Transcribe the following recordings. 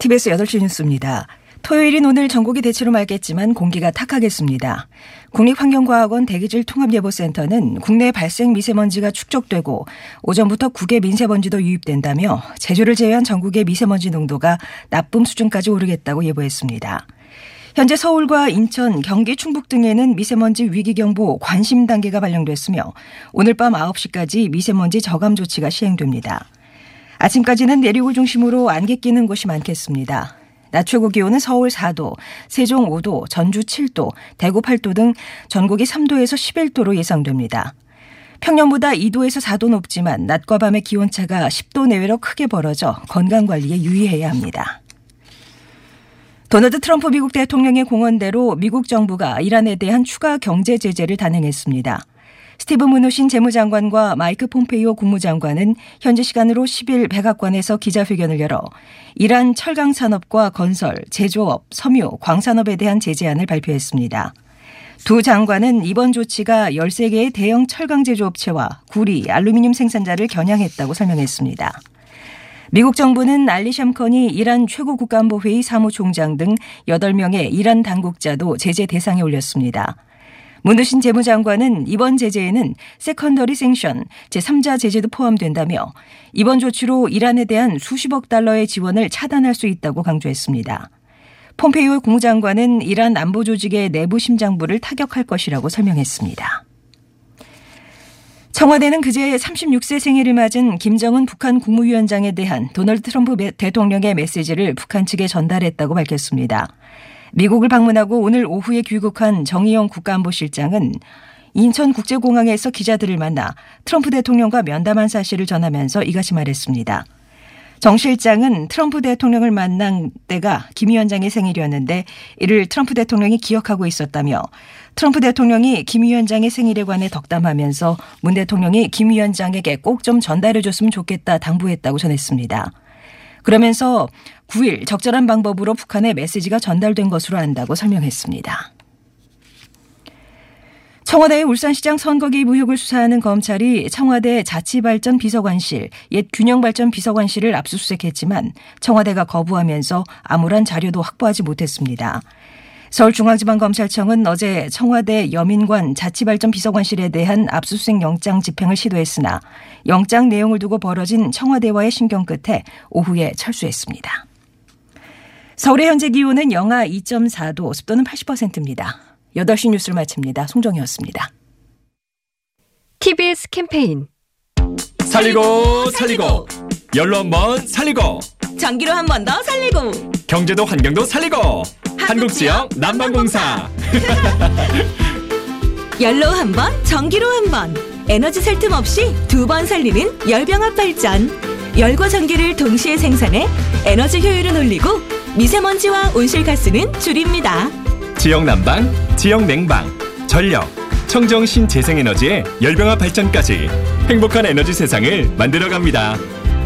TBS 8시 뉴스입니다. 토요일인 오늘 전국이 대체로 맑겠지만 공기가 탁하겠습니다. 국립환경과학원 대기질 통합예보센터는 국내 발생 미세먼지가 축적되고 오전부터 국외 민세먼지도 유입된다며 제주를 제외한 전국의 미세먼지 농도가 나쁨 수준까지 오르겠다고 예보했습니다. 현재 서울과 인천, 경기, 충북 등에는 미세먼지 위기경보 관심 단계가 발령됐으며 오늘 밤 9시까지 미세먼지 저감 조치가 시행됩니다. 아침까지는 내륙을 중심으로 안개 끼는 곳이 많겠습니다. 낮 최고 기온은 서울 4도, 세종 5도, 전주 7도, 대구 8도 등 전국이 3도에서 11도로 예상됩니다. 평년보다 2도에서 4도 높지만 낮과 밤의 기온차가 10도 내외로 크게 벌어져 건강관리에 유의해야 합니다. 도널드 트럼프 미국 대통령의 공언대로 미국 정부가 이란에 대한 추가 경제 제재를 단행했습니다. 스티브 무누신 재무장관과 마이크 폼페이오 국무장관은 현지 시간으로 10일 백악관에서 기자회견을 열어 이란 철강 산업과 건설, 제조업, 섬유, 광산업에 대한 제재안을 발표했습니다. 두 장관은 이번 조치가 13개의 대형 철강 제조업체와 구리, 알루미늄 생산자를 겨냥했다고 설명했습니다. 미국 정부는 알리 샴컨이 이란 최고 국가안보회의 사무총장 등 8명의 이란 당국자도 제재 대상에 올렸습니다. 므누신 재무장관은 이번 제재에는 secondary sanction, 제3자 제재도 포함된다며 이번 조치로 이란에 대한 수십억 달러의 지원을 차단할 수 있다고 강조했습니다. 폼페이오 국무장관은 이란 안보 조직의 내부 심장부를 타격할 것이라고 설명했습니다. 청와대는 그제 36세 생일을 맞은 김정은 북한 국무위원장에 대한 도널드 트럼프 대통령의 메시지를 북한 측에 전달했다고 밝혔습니다. 미국을 방문하고 오늘 오후에 귀국한 정의용 국가안보실장은 인천국제공항에서 기자들을 만나 트럼프 대통령과 면담한 사실을 전하면서 이같이 말했습니다. 정 실장은 트럼프 대통령을 만난 때가 김 위원장의 생일이었는데 이를 트럼프 대통령이 기억하고 있었다며 트럼프 대통령이 김 위원장의 생일에 관해 덕담하면서 문 대통령이 김 위원장에게 꼭 좀 전달해 줬으면 좋겠다 당부했다고 전했습니다. 그러면서 9일 적절한 방법으로 북한의 메시지가 전달된 것으로 안다고 설명했습니다. 청와대의 울산시장 선거 개입 의혹을 수사하는 검찰이 청와대 자치발전 비서관실, 옛 균형발전 비서관실을 압수수색했지만 청와대가 거부하면서 아무런 자료도 확보하지 못했습니다. 서울중앙지방검찰청은 어제 청와대 여민관 자치발전 비서관실에 대한 압수수색 영장 집행을 시도했으나 영장 내용을 두고 벌어진 청와대와의 신경 끝에 오후에 철수했습니다. 서울의 현재 기온은 영하 2.4도, 습도는 80%입니다. 8시 뉴스를 마칩니다. 송정이었습니다. TBS 캠페인. 살리고 살리고. 열로 한 번 살리고. 전기로 한 번 더 살리고. 경제도 환경도 살리고. 한국지역 난방공사. 열로 한 번, 전기로 한 번. 에너지 살 틈 없이 두 번 살리는 열병합 발전. 열과 전기를 동시에 생산해 에너지 효율은 올리고 미세먼지와 온실가스는 줄입니다. 지역 난방, 지역 냉방, 전력, 청정 신재생에너지의 열병합 발전까지 행복한 에너지 세상을 만들어갑니다.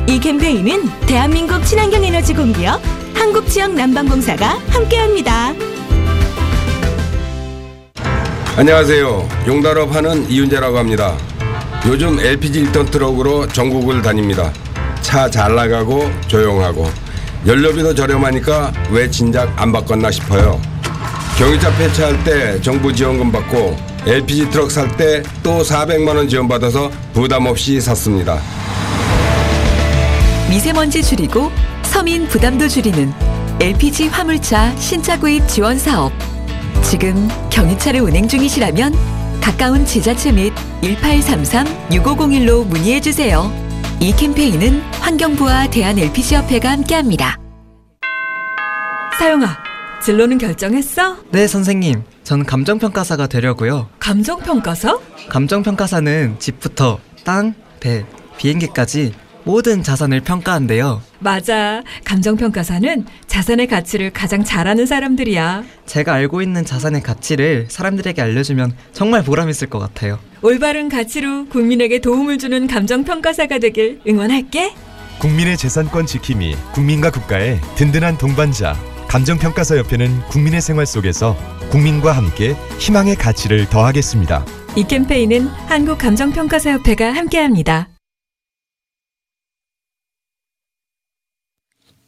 이 캠페인은 대한민국 친환경 에너지 공기업 한국지역난방공사가 함께합니다. 안녕하세요. 용달업 하는 이윤재라고 합니다. 요즘 LPG 1톤 트럭으로 전국을 다닙니다. 차 잘 나가고 조용하고 연료비 도 저렴하니까 왜 진작 안 바꿨나 싶어요. 경유차 폐차할 때 정부 지원금 받고 LPG 트럭 살 때 또 400만 원 지원 받아서 부담 없이 샀습니다. 미세먼지 줄이고 서민 부담도 줄이는 LPG 화물차 신차 구입 지원 사업. 지금 경유차를 운행 중이시라면 가까운 지자체 및 1833-6501로 문의해 주세요. 이 캠페인은 환경부와 대한 LPG협회가 함께합니다. 사영아, 진로는 결정했어? 네, 선생님. 전 감정평가사가 되려고요. 감정평가사? 감정평가사는 집부터 땅, 배, 비행기까지 모든 자산을 평가한대요. 맞아. 감정평가사는 자산의 가치를 가장 잘 아는 사람들이야. 제가 알고 있는 자산의 가치를 사람들에게 알려주면 정말 보람있을 것 같아요. 올바른 가치로 국민에게 도움을 주는 감정평가사가 되길 응원할게. 국민의 재산권 지킴이 국민과 국가의 든든한 동반자 감정평가사협회는 국민의 생활 속에서 국민과 함께 희망의 가치를 더하겠습니다. 이 캠페인은 한국감정평가사협회가 함께합니다.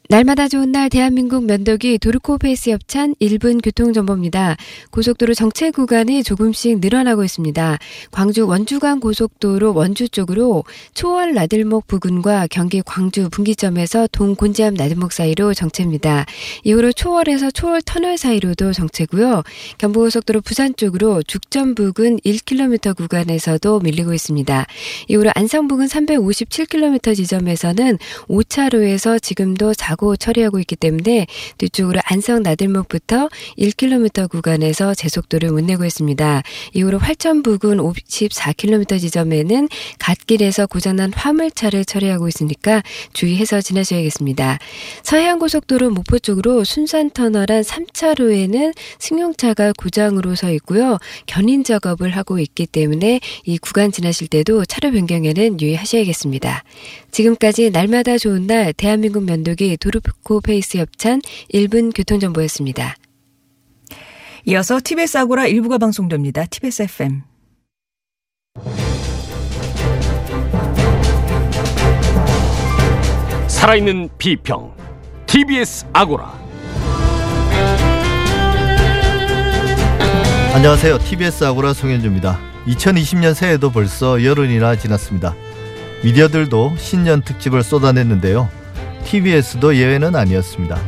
날마다 좋은 날 대한민국 면도기 도르코 페이스 협찬 1분 교통정보입니다. 고속도로 정체 구간이 조금씩 늘어나고 있습니다. 광주 원주간 고속도로 원주 쪽으로 초월 나들목 부근과 경기 광주 분기점에서 동곤지암 나들목 사이로 정체입니다. 이후로 초월에서 초월 터널 사이로도 정체고요. 경부고속도로 부산 쪽으로 죽전 부근 1km 구간에서도 밀리고 있습니다. 이후로 안성 부근 357km 지점에서는 5차로에서 지금도 자 사고 처리하고 있기 때문에 뒤쪽으로 안성 나들목부터 1km 구간에서 제속도를 못 내고 있습니다. 이후로 활천 부근 54km 지점에는 갓길에서 고장난 화물차를 처리하고 있으니까 주의해서 지나셔야겠습니다. 서해안고속도로 목포 쪽으로 순산터널 안 3차로에는 승용차가 고장으로 서 있고요. 견인 작업을 하고 있기 때문에 이 구간 지나실 때도 차로 변경에는 유의하셔야겠습니다. 지금까지 날마다 좋은 날 대한민국 면도기 도르코 페이스 협찬 1분 교통정보였습니다. 이어서 TBS 아고라 1부가 방송됩니다. TBS FM. 살아있는 비평 TBS 아고라 안녕하세요. TBS 아고라 송현주입니다. 2020년 새해도 벌써 열흘이나 지났습니다. 미디어들도 신년 특집을 쏟아냈는데요. TBS도 예외는 아니었습니다.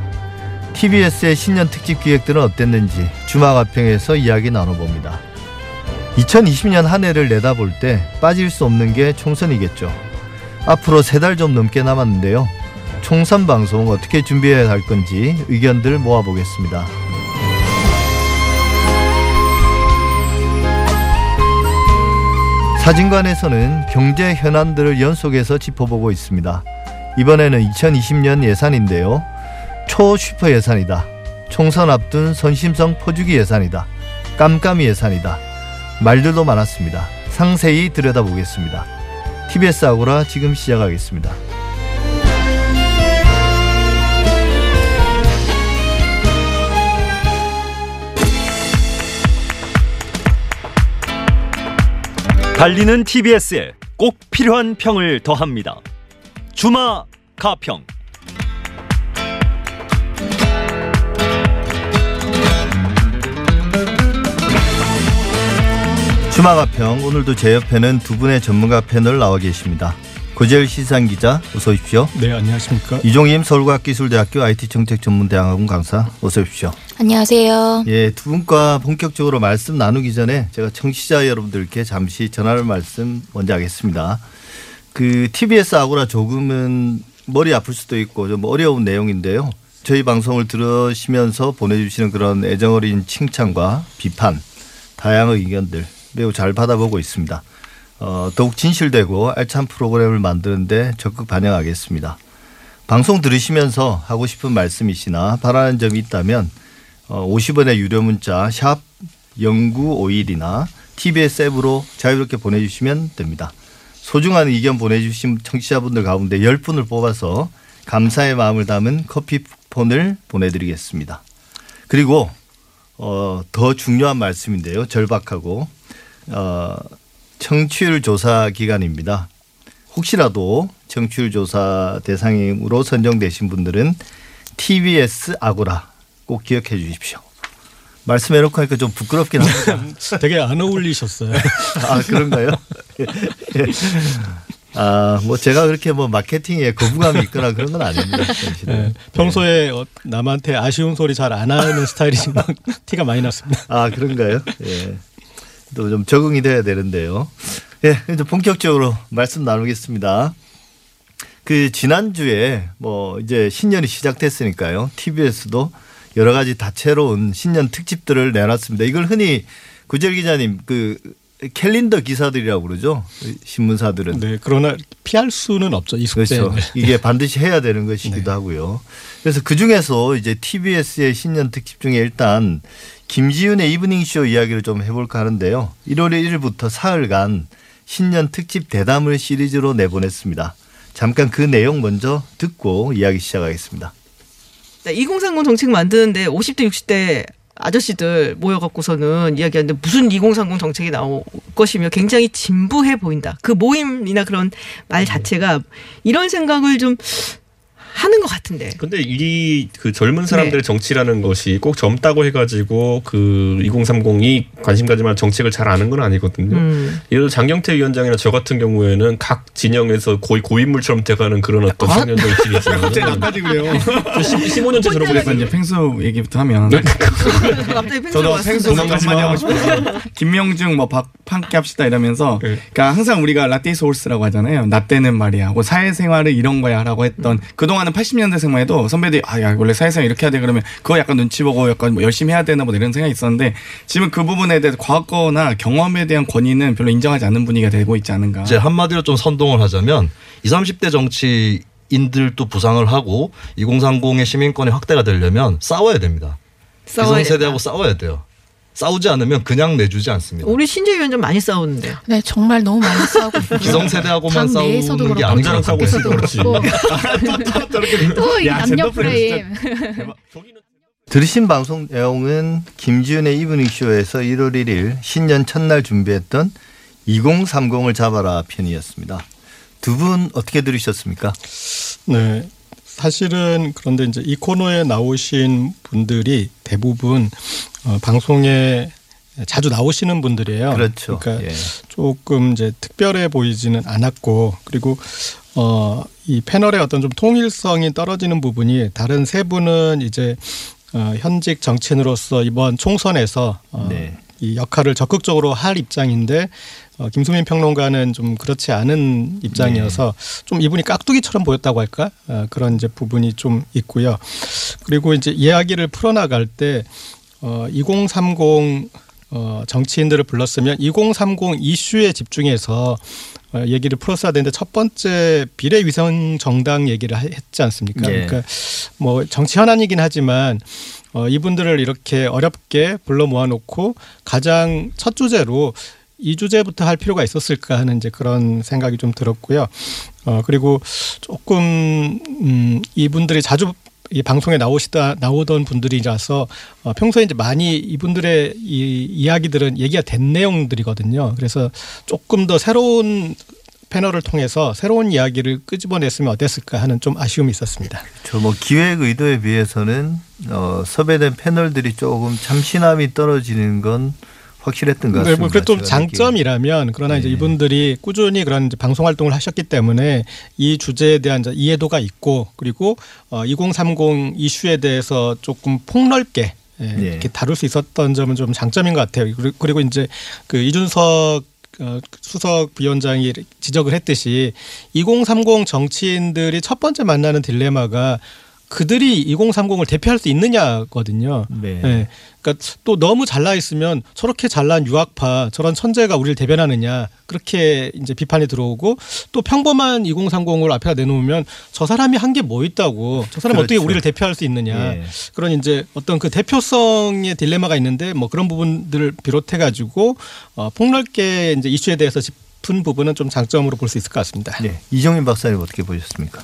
TBS의 신년 특집 기획들은 어땠는지 주마가평에서 이야기 나눠봅니다. 2020년 한 해를 내다볼 때 빠질 수 없는 게 총선이겠죠. 앞으로 세 달 좀 넘게 남았는데요. 총선 방송 어떻게 준비해야 할 건지 의견들 모아보겠습니다. 사진관에서는 경제 현안들을 연속해서 짚어보고 있습니다. 이번에는 2020년 예산인데요. 초슈퍼 예산이다. 총선 앞둔 선심성 퍼주기 예산이다. 깜깜이 예산이다. 말들도 많았습니다. 상세히 들여다보겠습니다. TBS 아고라 지금 시작하겠습니다. 달리는 TBS에 꼭 필요한 평을 더합니다. 주마 가평. 주마 가평 오늘도 제 옆에는 두 분의 전문가 패널 나와 계십니다. 고재일 시상 기자 어서 오십시오. 네 안녕하십니까. 이종임 서울과학기술대학교 IT정책전문대학원 강사 어서 오십시오. 안녕하세요. 예, 두 분과 본격적으로 말씀 나누기 전에 제가 청취자 여러분들께 잠시 전할 말씀 먼저 하겠습니다. 그 TBS 아고라 조금은 머리 아플 수도 있고 좀 어려운 내용인데요. 저희 방송을 들으시면서 보내주시는 그런 애정어린 칭찬과 비판, 다양한 의견들 매우 잘 받아보고 있습니다. 어, 더욱 진실되고 알찬 프로그램을 만드는데 적극 반영하겠습니다. 방송 들으시면서 하고 싶은 말씀이시나 바라는 점이 있다면 어, 50원의 유료 문자 샵 0951이나 TBS 앱으로 자유롭게 보내주시면 됩니다. 소중한 의견 보내주신 청취자분들 가운데 10분을 뽑아서 감사의 마음을 담은 커피 쿠폰을 보내드리겠습니다. 그리고 어, 더 중요한 말씀인데요. 절박하고 어, 청취율 조사 기간입니다. 혹시라도 청취율 조사 대상으로 선정되신 분들은 TBS 아고라 꼭 기억해 주십시오. 말씀해놓고 하니까 좀 부끄럽긴 합니다. 되게 안 어울리셨어요. 아 그런가요? 아, 뭐 제가 그렇게 뭐 마케팅에 거부감이 있거나 그런 건 아닙니다. 네, 평소에 네. 남한테 아쉬운 소리 잘 안 하는 스타일이신 티가 많이 났습니다. 아, 그런가요? 예. 또 좀 적응이 돼야 되는데요. 예, 이제 본격적으로 말씀 나누겠습니다. 그 지난주에 뭐 이제 신년이 시작됐으니까요. TBS도 여러 가지 다채로운 신년 특집들을 내놨습니다. 이걸 흔히 구절 기자님 그 캘린더 기사들이라고 그러죠. 신문사들은. 네. 그러나 피할 수는 없죠. 이 숙제. 그렇죠. 이게 반드시 해야 되는 것이기도 네. 하고요. 그래서 그 중에서 이제 TBS의 신년 특집 중에 일단 김지윤의 이브닝 쇼 이야기를 좀 해볼까 하는데요. 1월 1일부터 사흘간 신년 특집 대담을 시리즈로 내보냈습니다. 잠깐 그 내용 먼저 듣고 이야기 시작하겠습니다. 2030 정책 만드는데 50대 60대 아저씨들 모여갖고서는 이야기하는데 무슨 2030 정책이 나올 것이며 굉장히 진부해 보인다. 그 모임이나 그런 말 자체가 이런 생각을 좀 하는 것 같은데. 근데 이 그 젊은 사람들의 정치라는 것이 꼭 젊다고 해가지고 그 2030이 관심 가질 만한 정책을 잘 아는 건 아니거든요. 음. 예를 들어 장경태 위원장이나 저 같은 경우에는 각 진영에서 거의 고인물처럼 돼가는 그런 어떤 청년 정치인이지만 갑자기 나빠지고요. 15년째 저러고 그래서 이제 펭수 얘기부터 하면 갑자기 펭수가 저도. 펭수 많이 하고 싶어서 김명중 뭐밥 함께 합시다 이러면서 그러니까 항상 우리가 라떼 소울스라고 하잖아요. 나 때는 말이야. 뭐 사회생활을 이런 거야 라고 했던 그동안 은 80년대생만 해도 선배들이 아 야 원래 사회생활 이렇게 해야 돼 그러면 그거 약간 눈치 보고 약간 뭐 열심히 해야 되나 뭐 이런 생각이 있었는데 지금 그 부분에 대해서 과거나 경험에 대한 권위는 별로 인정하지 않는 분위기가 되고 있지 않은가. 이제 한마디로 좀 선동을 하자면 20, 30대 정치 인들도 부상을 하고 2030의 시민권이 확대가 되려면 싸워야 됩니다. 기성세대하고 싸워야 돼요. 싸우지 않으면 그냥 내주지 않습니다. 우리 신재 위원장 많이 싸우는데. 네, 정말 너무 많이 싸우고. 기성세대하고만 싸우는 게 아니잖아. 당 밖에서도 그렇고 또이 야, 남녀 프레임. 들으신 방송 내용은 김지윤의 이브닝쇼에서 1월 1일 신년 첫날 준비했던 2030을 잡아라 편이었습니다. 두 분 어떻게 들으셨습니까? 네. 사실은 그런데 이제 이 코너에 나오신 분들이 대부분 어, 방송에 자주 나오시는 분들이에요. 그렇죠. 그러니까 예. 조금 이제 특별해 보이지는 않았고 그리고 어, 이 패널의 어떤 좀 통일성이 떨어지는 부분이 다른 세 분은 이제 어, 현직 정치인으로서 이번 총선에서 어, 네. 이 역할을 적극적으로 할 입장인데 어, 김수민 평론가는 좀 그렇지 않은 입장이어서 좀 이분이 깍두기처럼 보였다고 할까 어, 그런 이제 부분이 좀 있고요. 그리고 이제 이야기를 풀어나갈 때 어, 2030 어, 정치인들을 불렀으면 2030 이슈에 집중해서 어, 얘기를 풀었어야 되는데 첫 번째 비례위성 정당 얘기를 하- 했지 않습니까? 예. 그러니까 뭐 정치 현안이긴 하지만 어, 이분들을 이렇게 어렵게 불러 모아놓고 가장 첫 주제로 이 주제부터 할 필요가 있었을까 하는 이제 그런 생각이 좀 들었고요. 어, 그리고 조금 음, 이분들이 자주 이 방송에 나오시다 나오던 분들이라서 어, 평소에 이제 많이 이분들의 이 이야기들은 얘기가 된 내용들이거든요. 그래서 조금 더 새로운 패널을 통해서 새로운 이야기를 끄집어냈으면 어땠을까 하는 좀 아쉬움이 있었습니다. 저뭐 기획 의도에 비해서는 어, 섭외된 패널들이 조금 참신함이 떨어지는 건 확실했던 것 네, 같습니다. 뭐 그래도 장점이라면 그러나 이제 이분들이 꾸준히 그런 방송 활동을 하셨기 때문에 이 주제에 대한 이해도가 있고 그리고 어, 2030 이슈에 대해서 조금 폭넓게 예, 네. 이렇게 다룰 수 있었던 점은 좀 장점인 것 같아요. 그리고- 이제 그 이준석 어, 수석 부위원장이 지적을 했듯이 2030 정치인들이 첫 번째 만나는 딜레마가 그들이 2030을 대표할 수 있느냐거든요. 네. 예. 그러니까 또 너무 잘나 있으면 저렇게 잘난 유학파 저런 천재가 우리를 대변하느냐 그렇게 이제 비판이 들어오고 또 평범한 2030을 앞에다 내놓으면 저 사람이 한 게 뭐 있다고 저 사람 이 어떻게 그렇죠. 우리를 대표할 수 있느냐 예. 그런 이제 어떤 그 대표성의 딜레마가 있는데 뭐 그런 부분들을 비롯해 가지고 어, 폭넓게 이제 이슈에 대해서 짚은 부분은 좀 장점으로 볼 수 있을 것 같습니다. 네. 이정민 박사님 어떻게 보셨습니까?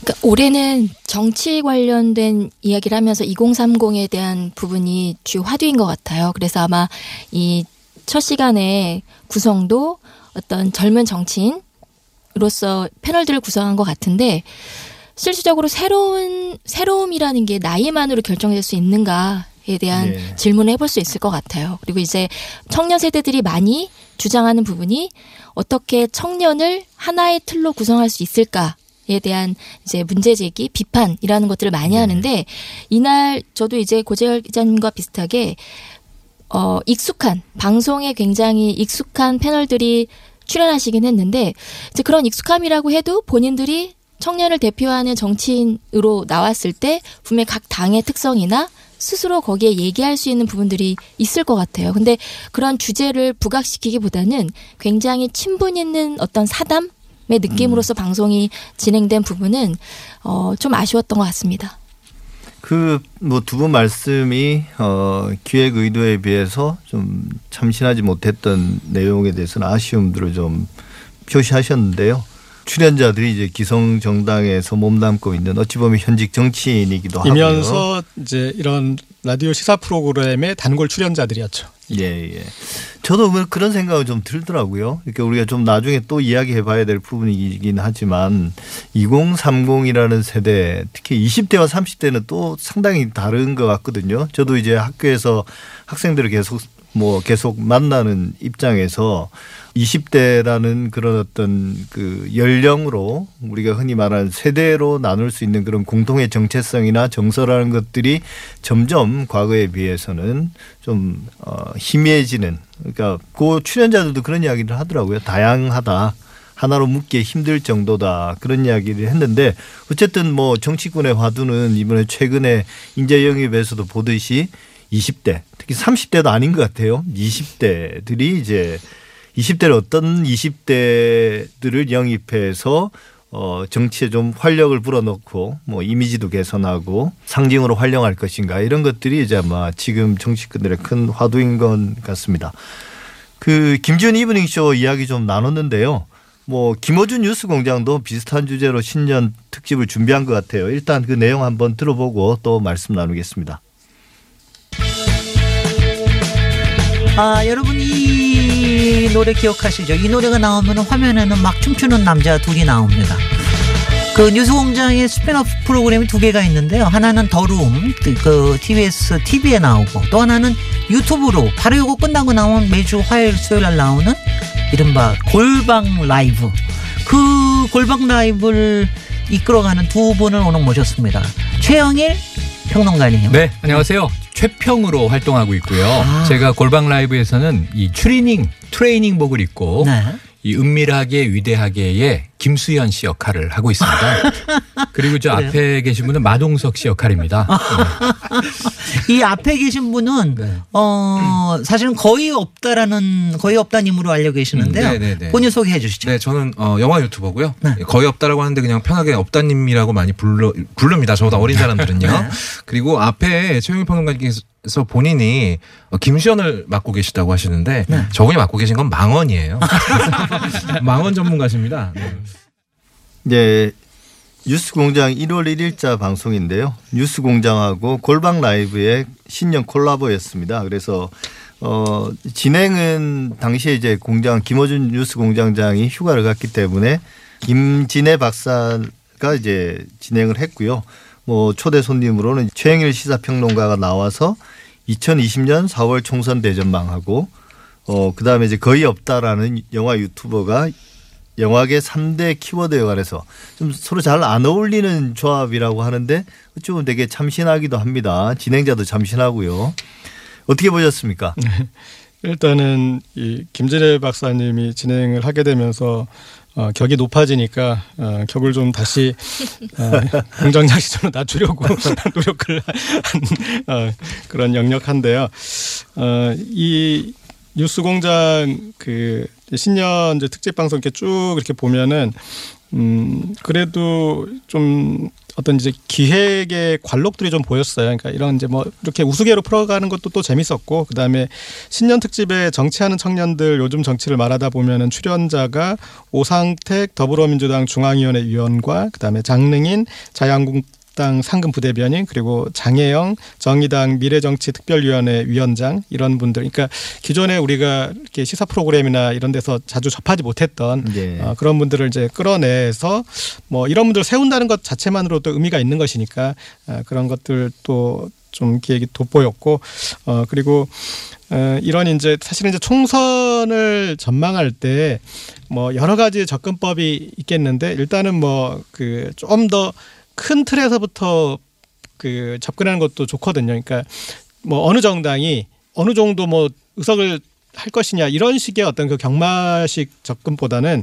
그러니까 올해는 정치 관련된 이야기를 하면서 2030에 대한 부분이 주요 화두인 것 같아요. 그래서 아마 이 첫 시간에 구성도 어떤 젊은 정치인으로서 패널들을 구성한 것 같은데 실질적으로 새로운 새로움이라는 게 나이만으로 결정될 수 있는가에 대한 네. 질문을 해볼 수 있을 것 같아요. 그리고 이제 청년 세대들이 많이 주장하는 부분이 어떻게 청년을 하나의 틀로 구성할 수 있을까? 에 대한 이제 문제 제기, 비판이라는 것들을 많이 하는데 이날 저도 이제 고재열 기자님과 비슷하게 어 익숙한 방송에 굉장히 익숙한 패널들이 출연하시긴 했는데 이제 그런 익숙함이라고 해도 본인들이 청년을 대표하는 정치인으로 나왔을 때 분명히 각 당의 특성이나 스스로 거기에 얘기할 수 있는 부분들이 있을 것 같아요. 근데 그런 주제를 부각시키기보다는 굉장히 친분 있는 어떤 사담 의 느낌으로서 방송이 진행된 부분은 어, 좀 아쉬웠던 것 같습니다. 그 뭐 두 분 말씀이 어 기획 의도에 비해서 좀 참신하지 못했던 내용에 대해서는 아쉬움들을 좀 표시하셨는데요. 출연자들이 이제 기성 정당에서 몸담고 있는 어찌 보면 현직 정치인이기도 하고요. 이면서 이제 이런 라디오 시사 프로그램의 단골 출연자들이었죠. 예, 예. 저도 뭐 그런 생각이 좀 들더라고요. 이렇게 우리가 좀 나중에 또 이야기해 봐야 될 부분이긴 하지만 2030이라는 세대, 특히 20대와 30대는 또 상당히 다른 것 같거든요. 저도 이제 학교에서 학생들을 계속 뭐 계속 만나는 입장에서 20대라는 그런 어떤 그 연령으로 우리가 흔히 말하는 세대로 나눌 수 있는 그런 공통의 정체성이나 정서라는 것들이 점점 과거에 비해서는 좀 어, 희미해지는 그러니까 그 출연자들도 그런 이야기를 하더라고요. 다양하다. 하나로 묶기 힘들 정도다 그런 이야기를 했는데 어쨌든 뭐 정치권의 화두는 이번에 최근에 인재 영입에서도 보듯이 20대 특히 30대도 아닌 것 같아요. 20대들이 이제 20대를 어떤 20대들을 영입해서 어 정치에 좀 활력을 불어넣고 뭐 이미지도 개선하고 상징으로 활용할 것인가 이런 것들이 이제 아마 지금 정치권들의 큰 화두인 것 같습니다. 그 김지윤 이브닝 쇼 이야기 좀 나눴는데요. 뭐 김어준 뉴스 공장도 비슷한 주제로 신년 특집을 준비한 것 같아요. 일단 그 내용 한번 들어보고 또 말씀 나누겠습니다. 아, 여러분 이 노래 기억하시죠? 이 노래가 나오면 화면에는 막 춤추는 남자 둘이 나옵니다. 그 뉴스공장의 스피너프 프로그램이 두 개가 있는데요. 하나는 더룸 그, 그 TBS TV에 나오고 또 하나는 유튜브로 바로 이거 끝나고 나온 매주 화요일 수요일 날 나오는 이른바 골방 라이브 그 골방 라이브를 이끌어가는 두 분을 오늘 모셨습니다. 최영일 평론가님. 네, 안녕하세요. 최평으로 활동하고 있고요. 아. 제가 골방 라이브에서는 이 트레이닝 트레이닝복을 입고 네. 이 은밀하게 위대하게의 김수현 씨 역할을 하고 있습니다. 그리고 저 그래요? 앞에 계신 분은 마동석 씨 역할입니다. 이 앞에 계신 분은 네. 어 사실은 거의 없다라는 거의 없다는 임으로 알려 계시는데요. 음, 네네네. 본인 소개해 주시죠. 네, 저는 어, 영화 유튜버고요. 네. 거의 없다라고 하는데 그냥 편하게 없다님이라고 많이 불러 부릅니다. 저보다 어린 사람들은요. 네. 그리고 앞에 최영일 평론가님께서 본인이 어, 김수현을 맡고 계시다고 하시는데 네. 저분이 맡고 계신 건 망원이에요. 망원 전문가십니다. 네. 네. 뉴스공장 1월 1일자 방송인데요. 뉴스공장하고 골방 라이브의 신년 콜라보였습니다. 그래서 어 진행은 당시에 이제 공장 김어준 뉴스공장장이 휴가를 갔기 때문에 김진애 박사가 이제 진행을 했고요. 뭐 초대 손님으로는 최영일 시사평론가가 나와서 2020년 4월 총선 대전망하고 어 그다음에 이제 거의 없다라는 영화 유튜버가 영화계 3대 키워드에 관해서 좀 서로 잘 안 어울리는 조합이라고 하는데 어찌 보면 되게 참신하기도 합니다. 진행자도 참신하고요. 어떻게 보셨습니까? 일단은 이 김진애 박사님이 진행을 하게 되면서 어, 격이 높아지니까 어, 격을 좀 다시 어, 공정장 시절로 낮추려고 노력을 한 어, 그런 역력한데요. 어, 이 뉴스공장 그 신년 이제 특집 방송 이렇게 쭉 이렇게 보면은 음 그래도 좀 어떤 이제 기획의 관록들이 좀 보였어요. 그러니까 이런 이제 뭐 이렇게 우스개로 풀어가는 것도 또 재밌었고 그다음에 신년 특집에 정치하는 청년들 요즘 정치를 말하다 보면은 출연자가 오상택 더불어민주당 중앙위원회 위원과 그다음에 장능인 자유한국 당 상금 부대변인 그리고 장혜영 정의당 미래정치특별위원회 위원장 이런 분들 그러니까 기존에 우리가 이렇게 시사 프로그램이나 이런 데서 자주 접하지 못했던 네. 어, 그런 분들을 이제 끌어내서 뭐 이런 분들 세운다는 것 자체만으로도 의미가 있는 것이니까 어, 그런 것들 또 좀 기획이 돋보였고 어 그리고 어, 이런 이제 사실은 이제 총선을 전망할 때 뭐 여러 가지 접근법이 있겠는데 일단은 뭐 그 좀 더 큰 틀에서부터 그 접근하는 것도 좋거든요. 그러니까 뭐 어느 정당이 어느 정도 뭐 의석을 할 것이냐 이런 식의 어떤 그 경마식 접근보다는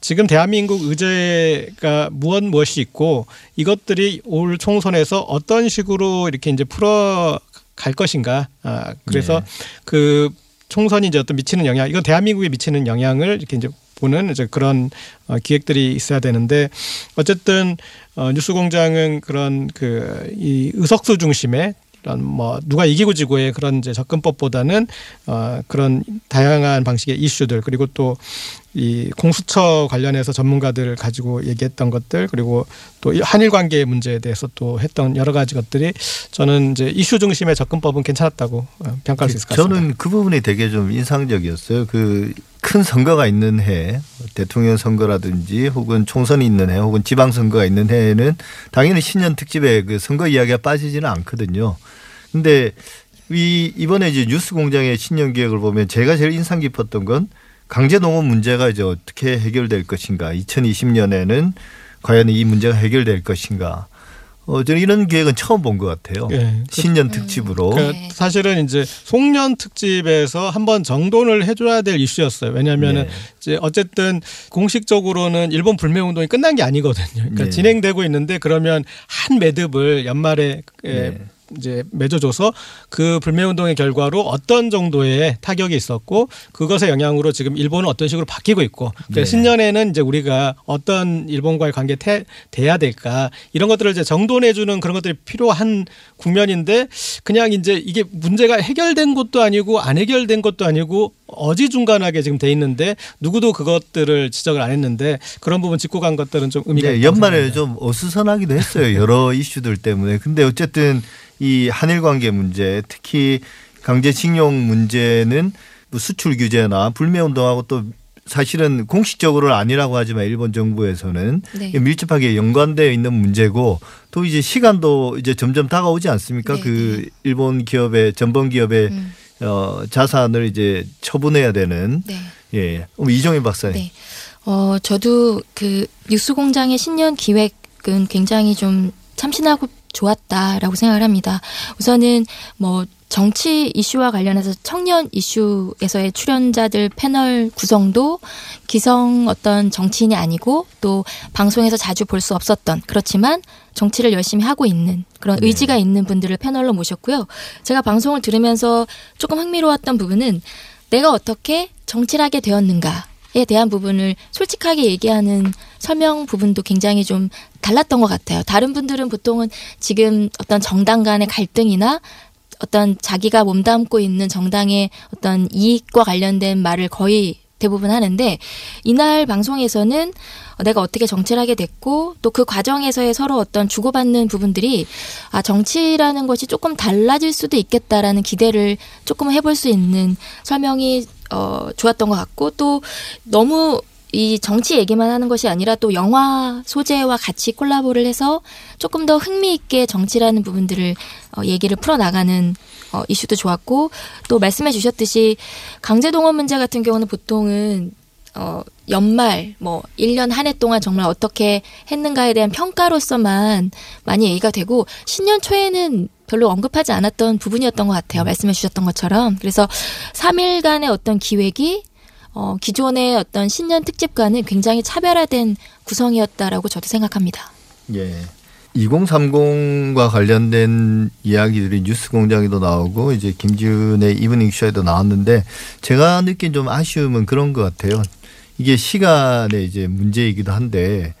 지금 대한민국 의제가 무엇 무엇이 있고 이것들이 올 총선에서 어떤 식으로 이렇게 이제 풀어 갈 것인가. 아, 그래서 네. 그 총선이 이제 어떤 미치는 영향, 이건 대한민국에 미치는 영향을 이렇게 이제 보는 이제 그런 어, 기획들이 있어야 되는데 어쨌든 어, 뉴스공장은 그런 그 이 의석수 중심의 이런 뭐 누가 이기고 지고의 그런 이제 접근법보다는 어 그런 다양한 방식의 이슈들 그리고 또 이 공수처 관련해서 전문가들 가지고 얘기했던 것들 그리고 또이 한일 관계 문제에 대해서 또 했던 여러 가지 것들이 저는 이제 이슈 중심의 접근법은 괜찮았다고 어, 평가할 수 있을 것 같습니다. 저는 그 부분이 되게 좀 인상적이었어요. 그 큰 선거가 있는 해, 대통령 선거라든지 혹은 총선이 있는 해, 혹은 지방 선거가 있는 해에는 당연히 신년 특집에 그 선거 이야기가 빠지지는 않거든요. 근데 이 이번에 이제 뉴스 공장의 신년 기획을 보면 제가 제일 인상 깊었던 건 강제 농업 문제가 이제 어떻게 해결될 것인가. 2020년에는 과연 이 문제가 해결될 것인가. 어, 저는 이런 기획은 처음 본 것 같아요. 예. 신년 특집으로. 그 사실은 이제 송년 특집에서 한번 정돈을 해줘야 될 이슈였어요. 왜냐하면은 네. 이제 어쨌든 공식적으로는 일본 불매 운동이 끝난 게 아니거든요. 그러니까 네. 진행되고 있는데 그러면 한 매듭을 연말에 에, 네. 이제 맺어줘서 그 불매 운동의 결과로 어떤 정도의 타격이 있었고 그것의 영향으로 지금 일본은 어떤 식으로 바뀌고 있고 그러니까 네. 신년에는 이제 우리가 어떤 일본과의 관계 태, 돼야 될까 이런 것들을 이제 정돈해주는 그런 것들이 필요한 국면인데 그냥 이제 이게 문제가 해결된 것도 아니고 안 해결된 것도 아니고 어지중간하게 지금 돼 있는데 누구도 그것들을 지적을 안 했는데 그런 부분 짚고 간 것들은 좀 의미가 네, 연말에 좀 어수선하기도 했어요. 여러 이슈들 때문에. 근데 어쨌든 이 한일 관계 문제, 특히 강제징용 문제는 뭐 수출 규제나 불매 운동하고 또 사실은 공식적으로는 아니라고 하지만 일본 정부에서는 네. 밀접하게 연관되어 있는 문제고 또 이제 시간도 이제 점점 다가오지 않습니까? 네, 그 일본 기업의 전범 기업의 음. 어, 자산을 이제 처분해야 되는 네. 예. 어, 이종희 박사님. 네. 어, 저도 그 뉴스 공장의 신년 기획은 굉장히 좀 참신하고 좋았다라고 생각을 합니다. 우선은 뭐 정치 이슈와 관련해서 청년 이슈에서의 출연자들 패널 구성도 기성 어떤 정치인이 아니고 또 방송에서 자주 볼 수 없었던 그렇지만 정치를 열심히 하고 있는 그런 네. 의지가 있는 분들을 패널로 모셨고요. 제가 방송을 들으면서 조금 흥미로웠던 부분은 내가 어떻게 정치를 하게 되었는가에 대한 부분을 솔직하게 얘기하는 설명 부분도 굉장히 좀 달랐던 것 같아요. 다른 분들은 보통은 지금 어떤 정당 간의 갈등이나 어떤 자기가 몸담고 있는 정당의 어떤 이익과 관련된 말을 거의 대부분 하는데 이날 방송에서는 내가 어떻게 정치를 하게 됐고 또 그 과정에서의 서로 어떤 주고받는 부분들이 아 정치라는 것이 조금 달라질 수도 있겠다라는 기대를 조금 해볼 수 있는 설명이 어 좋았던 것 같고 또 너무 이 정치 얘기만 하는 것이 아니라 또 영화 소재와 같이 콜라보를 해서 조금 더 흥미있게 정치라는 부분들을 어, 얘기를 풀어나가는 어, 이슈도 좋았고 또 말씀해 주셨듯이 강제동원 문제 같은 경우는 보통은 어, 연말, 뭐, 1년 한 해 동안 정말 어떻게 했는가에 대한 평가로서만 많이 얘기가 되고, 신년 초에는 별로 언급하지 않았던 부분이었던 것 같아요. 말씀해 주셨던 것처럼. 그래서 3일간의 어떤 기획이, 어, 기존의 어떤 신년 특집과는 굉장히 차별화된 구성이었다라고 저도 생각합니다. 예. 2030과 관련된 이야기들이 뉴스 공장에도 나오고 이제 김지윤의 이브닝 쇼에도 나왔는데 제가 느낀 좀 아쉬움은 그런 것 같아요. 이게 시간의 이제 문제이기도 한데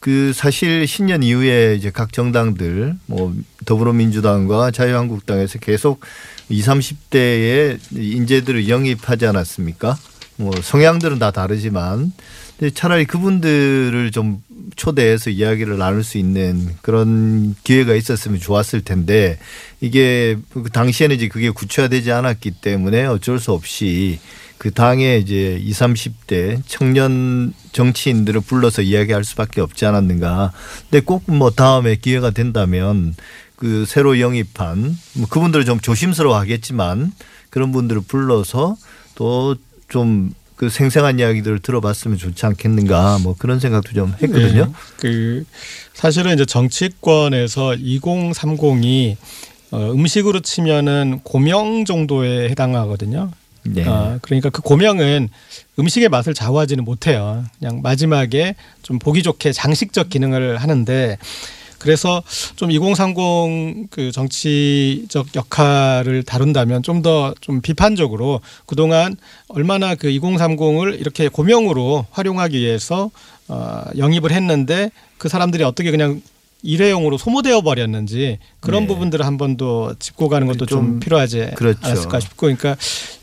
그 사실 신년 이후에 이제 각 정당들 뭐 더불어민주당과 자유한국당에서 계속 20, 30대의 인재들을 영입하지 않았습니까? 뭐 성향들은 다 다르지만 근데 차라리 그분들을 좀 초대해서 이야기를 나눌 수 있는 그런 기회가 있었으면 좋았을 텐데 이게 그 당시에는 이제 그게 구체화되지 않았기 때문에 어쩔 수 없이 그 당에 이제 20, 30대 청년 정치인들을 불러서 이야기할 수밖에 없지 않았는가. 근데 꼭 뭐 다음에 기회가 된다면 그 새로 영입한 뭐 그분들을 좀 조심스러워 하겠지만 그런 분들을 불러서 또좀 그 생생한 이야기들을 들어봤으면 좋지 않겠는가 뭐 그런 생각도 좀 했거든요. 네. 그 사실은 이제 정치권에서 2030이 어, 음식으로 치면은 고명 정도에 해당하거든요. 네. 어, 그러니까 그 고명은 음식의 맛을 좌우하지는 못해요. 그냥 마지막에 좀 보기 좋게 장식적 기능을 하는데 그래서 좀 2030 그 정치적 역할을 다룬다면 좀더좀 비판적으로 그동안 얼마나 그 2030을 이렇게 고명으로 활용하기 위해서 어, 영입을 했는데 그 사람들이 어떻게 그냥 일회용으로 소모되어 버렸는지 그런 네. 부분들을 한 번 더 짚고 가는 것도 좀, 좀 필요하지 그렇죠. 않았을까 싶고 그러니까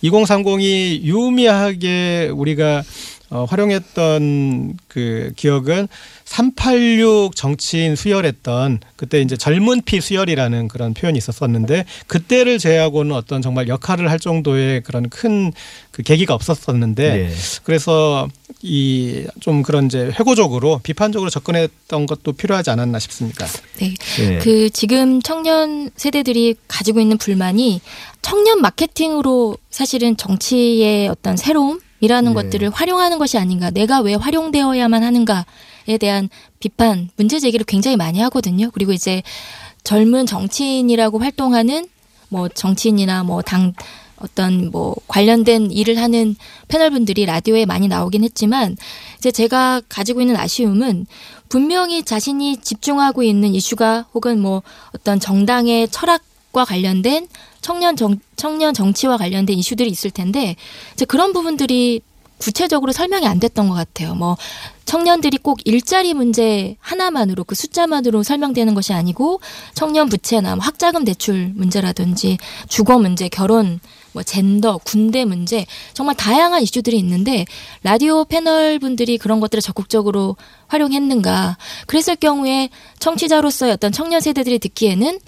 2030이 유의미하게 우리가 어, 활용했던 그 기억은 386 정치인 수혈했던 그때 이제 젊은 피 수혈이라는 그런 표현이 있었었는데 그때를 제외하고는 어떤 정말 역할을 할 정도의 그런 큰 그 계기가 없었었는데 네. 그래서 이 좀 그런 이제 회고적으로 비판적으로 접근했던 것도 필요하지 않았나 싶습니까? 네. 네. 그 지금 청년 세대들이 가지고 있는 불만이 청년 마케팅으로 사실은 정치의 어떤 새로움 이라는 네. 것들을 활용하는 것이 아닌가. 내가 왜 활용되어야만 하는가에 대한 비판, 문제 제기를 굉장히 많이 하거든요. 그리고 이제 젊은 정치인이라고 활동하는 뭐 정치인이나 뭐 당 어떤 뭐 관련된 일을 하는 패널분들이 라디오에 많이 나오긴 했지만 이제 제가 가지고 있는 아쉬움은 분명히 자신이 집중하고 있는 이슈가 혹은 뭐 어떤 정당의 철학 과 관련된 청년 정 청년 정치와 관련된 이슈들이 있을 텐데 이제 그런 부분들이 구체적으로 설명이 안 됐던 것 같아요. 뭐 청년들이 꼭 일자리 문제 하나만으로 그 숫자만으로 설명되는 것이 아니고 청년 부채나 뭐 학자금 대출 문제라든지 주거 문제, 결혼, 뭐 젠더, 군대 문제 정말 다양한 이슈들이 있는데 라디오 패널 분들이 그런 것들을 적극적으로 활용했는가? 그랬을 경우에 청취자로서의 어떤 청년 세대들이 듣기에는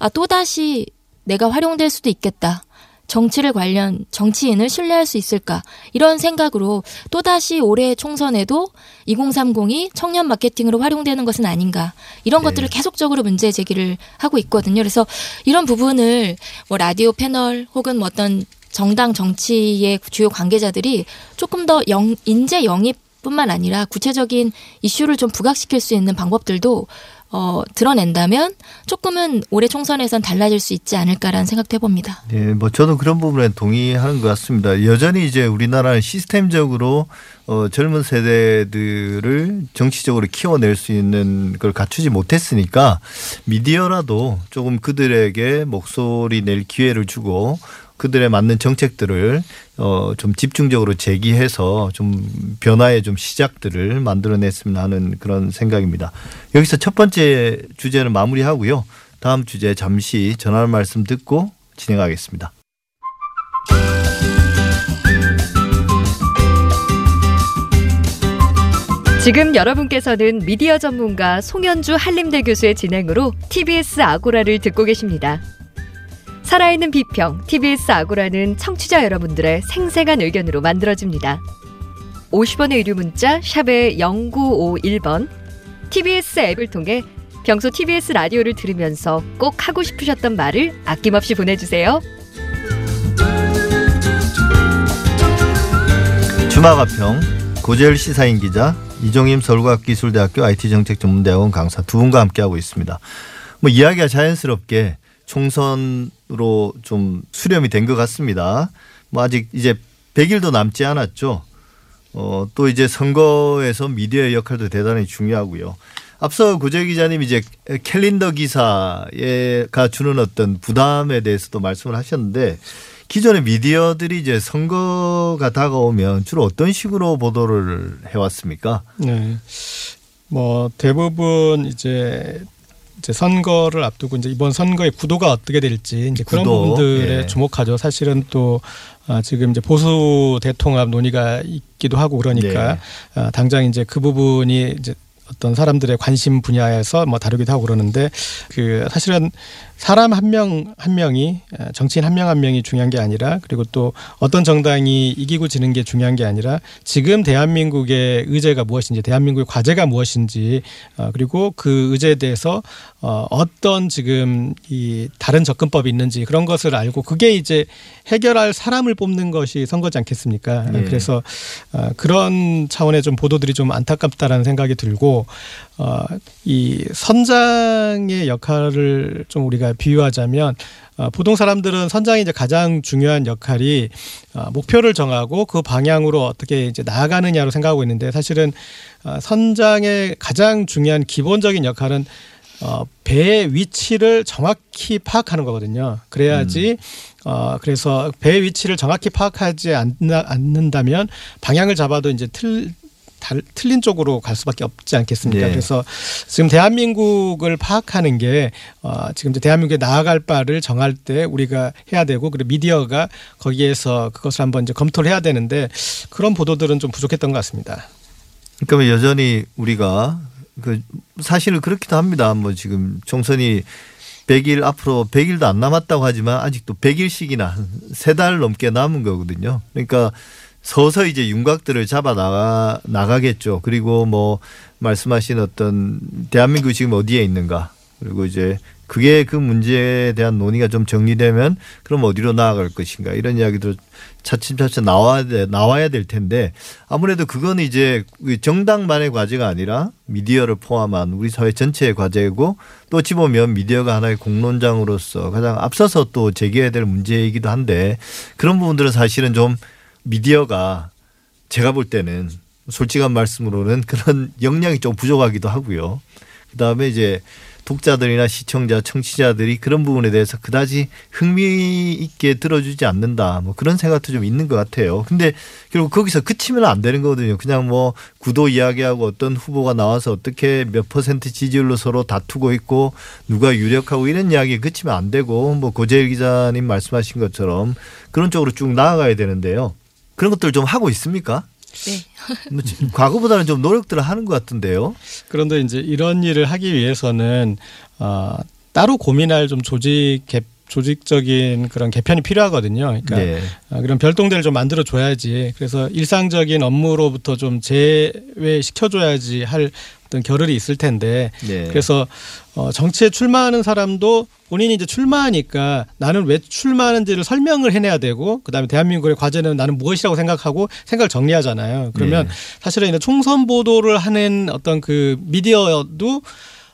아 또다시 내가 활용될 수도 있겠다. 정치를 관련 정치인을 신뢰할 수 있을까 이런 생각으로 또다시 올해 총선에도 2030이 청년 마케팅으로 활용되는 것은 아닌가 이런 것들을 계속적으로 문제 제기를 하고 있거든요. 그래서 이런 부분을 뭐 라디오 패널 혹은 뭐 어떤 정당 정치의 주요 관계자들이 조금 더 영, 인재 영입 뿐만 아니라 구체적인 이슈를 좀 부각시킬 수 있는 방법들도 어, 드러낸다면 조금은 올해 총선에선 달라질 수 있지 않을까라는 생각도 해봅니다. 네, 뭐 저도 그런 부분에 동의하는 것 같습니다. 여전히 이제 우리나라는 시스템적으로 어, 젊은 세대들을 정치적으로 키워낼 수 있는 걸 갖추지 못했으니까 미디어라도 조금 그들에게 목소리 낼 기회를 주고 그들에 맞는 정책들을 어, 좀 집중적으로 제기해서 좀 변화의 좀 시작들을 만들어냈으면 하는 그런 생각입니다. 여기서 첫 번째 주제는 마무리하고요. 다음 주제 잠시 전화 말씀 듣고 진행하겠습니다. 지금 여러분께서는 미디어 전문가 송현주 한림대 교수의 진행으로 TBS 아고라를 듣고 계십니다. 살아있는 비평 TBS 아고라는 청취자 여러분들의 생생한 의견으로 만들어집니다. 50원의 유료 문자 샵의 0951번 TBS 앱을 통해 평소 TBS 라디오를 들으면서 꼭 하고 싶으셨던 말을 아낌없이 보내주세요. 주마가평 고재열 시사인 기자 이종임 서울과학기술대학교 IT정책전문대학원 강사 두 분과 함께하고 있습니다. 뭐 이야기가 자연스럽게 총선 으로 좀 수렴이 된 것 같습니다. 뭐 아직 이제 100일도 남지 않았죠. 어, 또 이제 선거에서 미디어의 역할도 대단히 중요하고요. 앞서 고재 기자님 이제 캘린더 기사가 주는 어떤 부담에 대해서도 말씀을 하셨는데 기존의 미디어들이 이제 선거가 다가오면 주로 어떤 식으로 보도를 해왔습니까? 네. 뭐 대부분 이제 이제 선거를 앞두고 이제 이번 선거의 구도가 어떻게 될지 이제 그런 구도, 부분들에 예. 주목하죠. 사실은 또 아, 지금 이제 보수 대통합 논의가 있기도 하고 그러니까 네. 아, 당장 이제 그 부분이 이제 어떤 사람들의 관심 분야에서 뭐 다루기도 하고 그러는데 그 사실은 사람 한 명한 명이 에, 정치인 한명한 명이 중요한 게 아니라 그리고 또 어떤 정당이 이기고 지는 게 중요한 게 아니라 지금 대한민국의 의제가 무엇인지 대한민국의 과제가 무엇인지 어, 그리고 그 의제에 대해서 어, 어떤 지금 이 다른 접근법이 있는지 그런 것을 알고 그게 이제 해결할 사람을 뽑는 것이 선거지 않겠습니까? 예. 그래서 어, 그런 차원의 좀 보도들이 좀 안타깝다라는 생각이 들고 어, 이 선장의 역할을 좀 우리가 비유하자면 어, 보통 사람들은 선장이 이제 가장 중요한 역할이 어, 목표를 정하고 그 방향으로 어떻게 이제 나아가느냐로 생각하고 있는데 사실은 어, 선장의 가장 중요한 기본적인 역할은 어, 배의 위치를 정확히 파악하는 거거든요. 그래야지 어, 그래서 배의 위치를 정확히 파악하지 않나, 않는다면 방향을 잡아도 이제 틀 달, 틀린 쪽으로 갈 수밖에 없지 않겠습니까? 네. 그래서 지금 대한민국을 파악하는 게 어, 지금 이제 대한민국에 나아갈 바를 정할 때 우리가 해야 되고 그리고 미디어가 거기에서 그것을 한번 이제 검토를 해야 되는데 그런 보도들은 좀 부족했던 것 같습니다. 그러니까 여전히 우리가 그 사실은 그렇기도 합니다. 뭐 지금 총선이 100일 앞으로 100일도 안 남았다고 하지만 아직도 100일씩이나 세 달 넘게 남은 거거든요. 그러니까 서서히 이제 윤곽들을 잡아 나가 나가겠죠. 그리고 뭐 말씀하신 어떤 대한민국이 지금 어디에 있는가 그리고 이제 그게 그 문제에 대한 논의가 좀 정리되면 그럼 어디로 나아갈 것인가 이런 이야기도 차츰차츰 나와야 돼, 나와야 될 텐데 아무래도 그건 이제 그 정당만의 과제가 아니라 미디어를 포함한 우리 사회 전체의 과제고 또 어찌 보면 미디어가 하나의 공론장으로서 가장 앞서서 또 제기해야 될 문제이기도 한데 그런 부분들은 사실은 좀 미디어가 제가 볼 때는 솔직한 말씀으로는 그런 역량이 좀 부족하기도 하고요. 그다음에 이제 독자들이나 시청자, 청취자들이 그런 부분에 대해서 그다지 흥미 있게 들어주지 않는다. 뭐 그런 생각도 좀 있는 것 같아요. 근데 결국 거기서 그치면 안 되는 거거든요. 그냥 뭐 구도 이야기하고 어떤 후보가 나와서 어떻게 몇 퍼센트 지지율로 서로 다투고 있고 누가 유력하고 이런 이야기에 그치면 안 되고 뭐 고재일 기자님 말씀하신 것처럼 그런 쪽으로 쭉 나아가야 되는데요. 그런 것들 좀 하고 있습니까? 네. 뭐 과거보다는 좀 노력들을 하는 것 같은데요. 그런데 이제 이런 일을 하기 위해서는 어, 따로 고민할 좀 조직 개, 조직적인 그런 개편이 필요하거든요. 그러니까 네. 어, 그런 별동대를 좀 만들어 줘야지. 그래서 일상적인 업무로부터 좀 제외시켜 줘야지 할 어떤 겨를이 있을 텐데. 네. 그래서 어, 정치에 출마하는 사람도 본인이 이제 출마하니까 나는 왜 출마하는지를 설명을 해내야 되고 그다음에 대한민국의 과제는 나는 무엇이라고 생각하고 생각을 정리하잖아요. 그러면 네. 사실은 이제 총선 보도를 하는 어떤 그 미디어도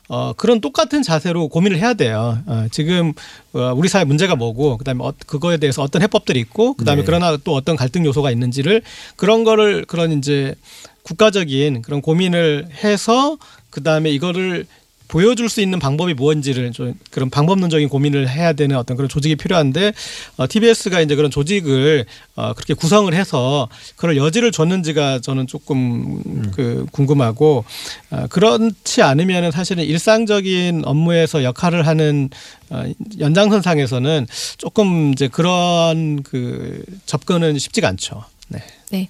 어, 그런 똑같은 자세로 고민을 해야 돼요. 어, 지금 어, 우리 사회 문제가 뭐고 그다음에 어, 그거에 대해서 어떤 해법들이 있고 그다음에 네. 그러나 또 어떤 갈등 요소가 있는지를 그런 거를 그런 이제 국가적인 그런 고민을 해서 그다음에 이거를 보여줄 수 있는 방법이 무엇인지를 좀 그런 방법론적인 고민을 해야 되는 어떤 그런 조직이 필요한데 어, TBS가 이제 그런 조직을 어, 그렇게 구성을 해서 그런 여지를 줬는지가 저는 조금 그 궁금하고 어, 그렇지 않으면은 사실은 일상적인 업무에서 역할을 하는 어, 연장선상에서는 조금 이제 그런 그 접근은 쉽지가 않죠. 네. 네.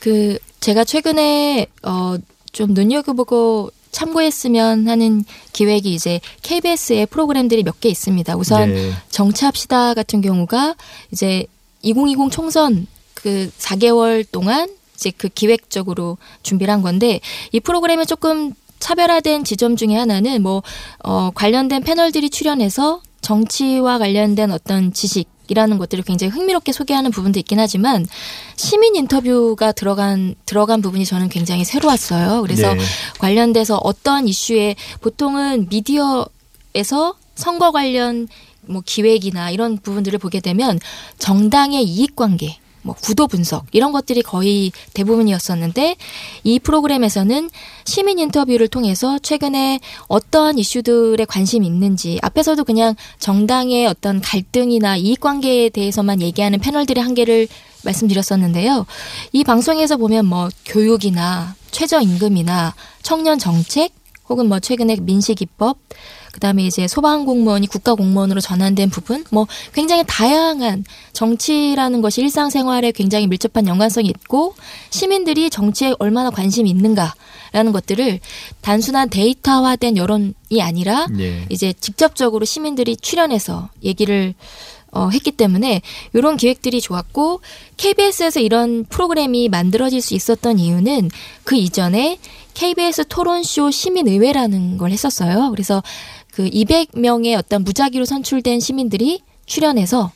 그 제가 최근에 어 좀 눈여겨보고 참고했으면 하는 기획이 이제 KBS의 프로그램들이 몇 개 있습니다. 우선 네. 정치합시다 같은 경우가 이제 2020 총선 그 4개월 동안 이제 그 기획적으로 준비를 한 건데 이 프로그램에 조금 차별화된 지점 중에 하나는 뭐 어, 관련된 패널들이 출연해서 정치와 관련된 어떤 지식 이라는 것들을 굉장히 흥미롭게 소개하는 부분도 있긴 하지만 시민 인터뷰가 들어간 들어간 부분이 저는 굉장히 새로웠어요. 그래서 네. 관련돼서 어떤 이슈에 보통은 미디어에서 선거 관련 뭐 기획이나 이런 부분들을 보게 되면 정당의 이익 관계 뭐 구도 분석 이런 것들이 거의 대부분이었었는데 이 프로그램에서는 시민 인터뷰를 통해서 최근에 어떠한 이슈들에 관심이 있는지 앞에서도 그냥 정당의 어떤 갈등이나 이익 관계에 대해서만 얘기하는 패널들의 한계를 말씀드렸었는데요. 이 방송에서 보면 뭐 교육이나 최저임금이나 청년 정책 혹은 뭐 최근에 민식이법 그다음에 이제 소방 공무원이 국가 공무원으로 전환된 부분 뭐 굉장히 다양한 정치라는 것이 일상생활에 굉장히 밀접한 연관성이 있고 시민들이 정치에 얼마나 관심이 있는가라는 것들을 단순한 데이터화된 여론이 아니라 네. 이제 직접적으로 시민들이 출연해서 얘기를 어, 했기 때문에 이런 기획들이 좋았고 KBS에서 이런 프로그램이 만들어질 수 있었던 이유는 그 이전에 KBS 토론쇼 시민의회라는 걸 했었어요. 그래서 그 200명의 어떤 무작위로 선출된 시민들이 출연해서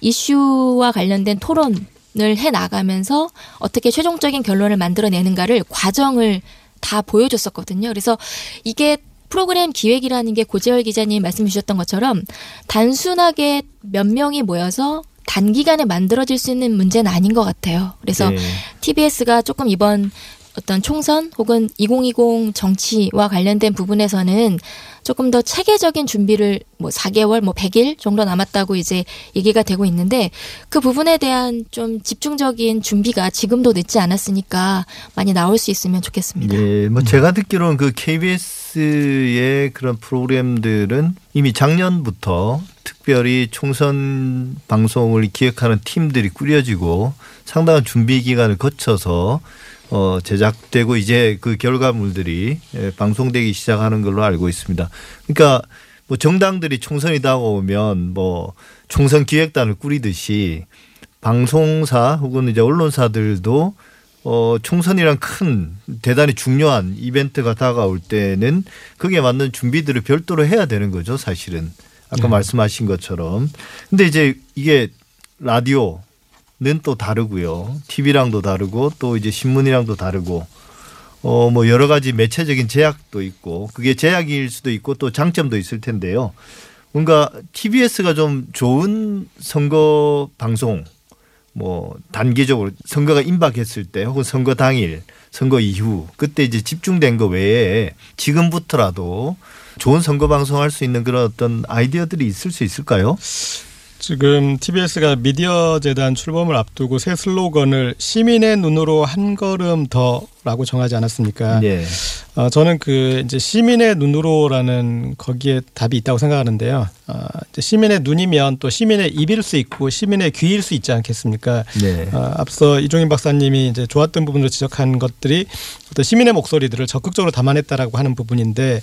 이슈와 관련된 토론을 해 나가면서 어떻게 최종적인 결론을 만들어내는가를 과정을 다 보여줬었거든요. 그래서 이게 프로그램 기획이라는 게 고재열 기자님 말씀 주셨던 것처럼 단순하게 몇 명이 모여서 단기간에 만들어질 수 있는 문제는 아닌 것 같아요. 그래서 네. TBS가 조금 이번 어떤 총선 혹은 2020 정치와 관련된 부분에서는 조금 더 체계적인 준비를 뭐 4개월, 뭐 100일 정도 남았다고 이제 얘기가 되고 있는데 그 부분에 대한 좀 집중적인 준비가 지금도 늦지 않았으니까 많이 나올 수 있으면 좋겠습니다. 예, 뭐 제가 듣기로는 그 KBS의 그런 프로그램들은 이미 작년부터 특별히 총선 방송을 기획하는 팀들이 꾸려지고 상당한 준비 기간을 거쳐서 어, 제작되고 이제 그 결과물들이 예, 방송되기 시작하는 걸로 알고 있습니다. 그러니까 뭐 정당들이 총선이 다가오면 뭐 총선 기획단을 꾸리듯이 방송사 혹은 이제 언론사들도 어, 총선이란 큰 대단히 중요한 이벤트가 다가올 때는 거기에 맞는 준비들을 별도로 해야 되는 거죠, 사실은. 아까 네. 말씀하신 것처럼. 근데 이제 이게 라디오 는또 다르고요. TV랑도 다르고 또 이제 신문이랑도 다르고 어 뭐 여러 가지 매체적인 제약도 있고 그게 제약일 수도 있고 또 장점도 있을 텐데요. 뭔가 TBS가 좀 좋은 선거 방송 뭐 단기적으로 선거가 임박했을 때 혹은 선거 당일 선거 이후 그때 이제 집중된 거 외에 지금부터라도 좋은 선거 방송할 수 있는 그런 어떤 아이디어들이 있을 수 있을까요? 지금 TBS가 미디어 재단 출범을 앞두고 새 슬로건을 시민의 눈으로 한 걸음 더 라고 정하지 않았습니까? 네. 어, 저는 그 이제 시민의 눈으로라는 거기에 답이 있다고 생각하는데요. 어, 이제 시민의 눈이면 또 시민의 입일 수 있고 시민의 귀일 수 있지 않겠습니까? 네. 어, 앞서 이종인 박사님이 이제 좋았던 부분을 지적한 것들이 어떤 시민의 목소리들을 적극적으로 담아냈다라고 하는 부분인데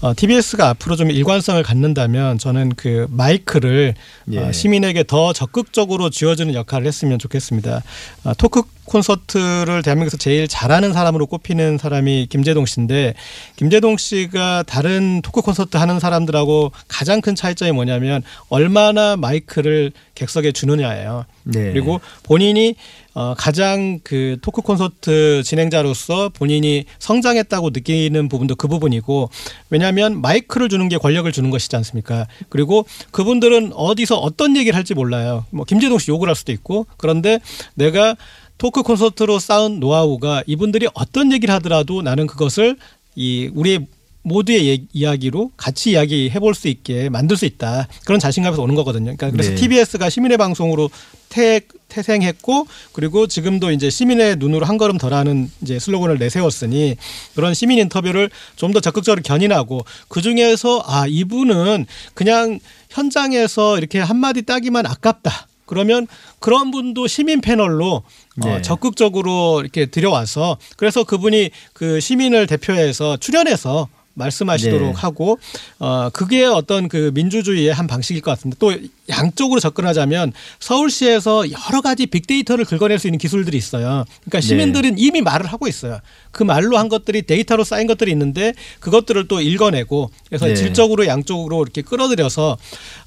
어, TBS가 앞으로 좀 일관성을 갖는다면 저는 그 마이크를 예. 어, 시민에게 더 적극적으로 쥐어주는 역할을 했으면 좋겠습니다. 어, 토크 콘서트를 대한민국에서 제일 잘하는 사람으로 꼽히는 사람이 김재동 씨인데 김재동 씨가 다른 토크 콘서트 하는 사람들하고 가장 큰 차이점이 뭐냐면 얼마나 마이크를 객석에 주느냐예요. 네. 그리고 본인이 어, 가장 그 토크 콘서트 진행자로서 본인이 성장했다고 느끼는 부분도 그 부분이고 왜냐하면 마이크를 주는 게 권력을 주는 것이지 않습니까? 그리고 그분들은 어디서 어떤 얘기를 할지 몰라요. 뭐 김재동 씨 욕을 할 수도 있고 그런데 내가 토크 콘서트로 쌓은 노하우가 이분들이 어떤 얘기를 하더라도 나는 그것을 이 우리의 모두의 예- 이야기로 같이 이야기 해 볼 수 있게 만들 수 있다. 그런 자신감에서 오는 거거든요. 그러니까 그래서 네. TBS가 시민의 방송으로 태, 태생했고 그리고 지금도 이제 시민의 눈으로 한 걸음 더라는 이제 슬로건을 내세웠으니 그런 시민 인터뷰를 좀 더 적극적으로 견인하고 그 중에서 아 이분은 그냥 현장에서 이렇게 한마디 따기만 아깝다. 그러면 그런 분도 시민 패널로 어, 네. 적극적으로 이렇게 들여와서 그래서 그분이 그 시민을 대표해서 출연해서 말씀하시도록 네. 하고 어 그게 어떤 그 민주주의의 한 방식일 것 같습니다. 또 양쪽으로 접근하자면 서울시에서 여러 가지 빅데이터를 긁어낼 수 있는 기술들이 있어요. 그러니까 네. 시민들은 이미 말을 하고 있어요. 그 말로 한 것들이 데이터로 쌓인 것들이 있는데 그것들을 또 읽어내고 그래서 네. 질적으로 양쪽으로 이렇게 끌어들여서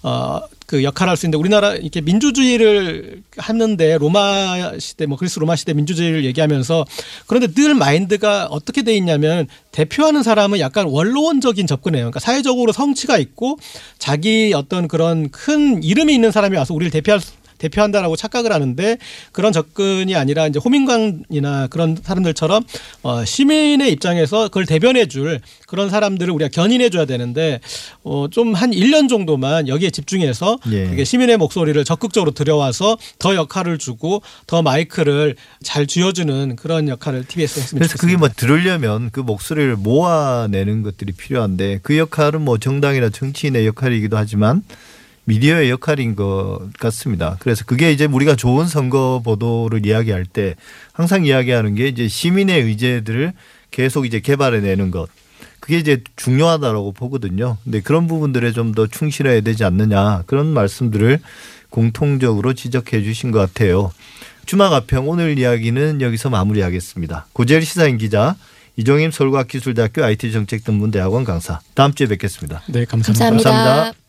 어 그 역할을 할 수 있는데 우리나라 이렇게 민주주의를 하는데 로마 시대 뭐 그리스 로마 시대 민주주의를 얘기하면서 그런데 늘 마인드가 어떻게 돼 있냐면 대표하는 사람은 약간 원로원적인 접근이에요. 그러니까 사회적으로 성취가 있고 자기 어떤 그런 큰 이름이 있는 사람이 와서 우리를 대표할 수- 대표한다라고 착각을 하는데 그런 접근이 아니라 이제 호민관이나 그런 사람들처럼 어, 시민의 입장에서 그걸 대변해줄 그런 사람들을 우리가 견인해줘야 되는데 어, 좀한 1년 정도만 여기에 집중해서 예. 이게 시민의 목소리를 적극적으로 들여와서 더 역할을 주고 더 마이크를 잘 쥐어주는 그런 역할을 TBS가 했으면 그래서 좋겠습니다. 그게 뭐 들으려면 그 목소리를 모아내는 것들이 필요한데 그 역할은 뭐 정당이나 정치인의 역할이기도 하지만 미디어의 역할인 것 같습니다. 그래서 그게 이제 우리가 좋은 선거 보도를 이야기할 때 항상 이야기하는 게 이제 시민의 의제들을 계속 이제 개발해 내는 것. 그게 이제 중요하다라고 보거든요. 근데 그런 부분들에 좀 더 충실해야 되지 않느냐 그런 말씀들을 공통적으로 지적해 주신 것 같아요. 주마가평 오늘 이야기는 여기서 마무리하겠습니다. 고재일 시사인 기자 이종임 서울과학기술대학교 IT정책전문대학원 강사 다음 주에 뵙겠습니다. 네 감사합니다. 감사합니다. 감사합니다.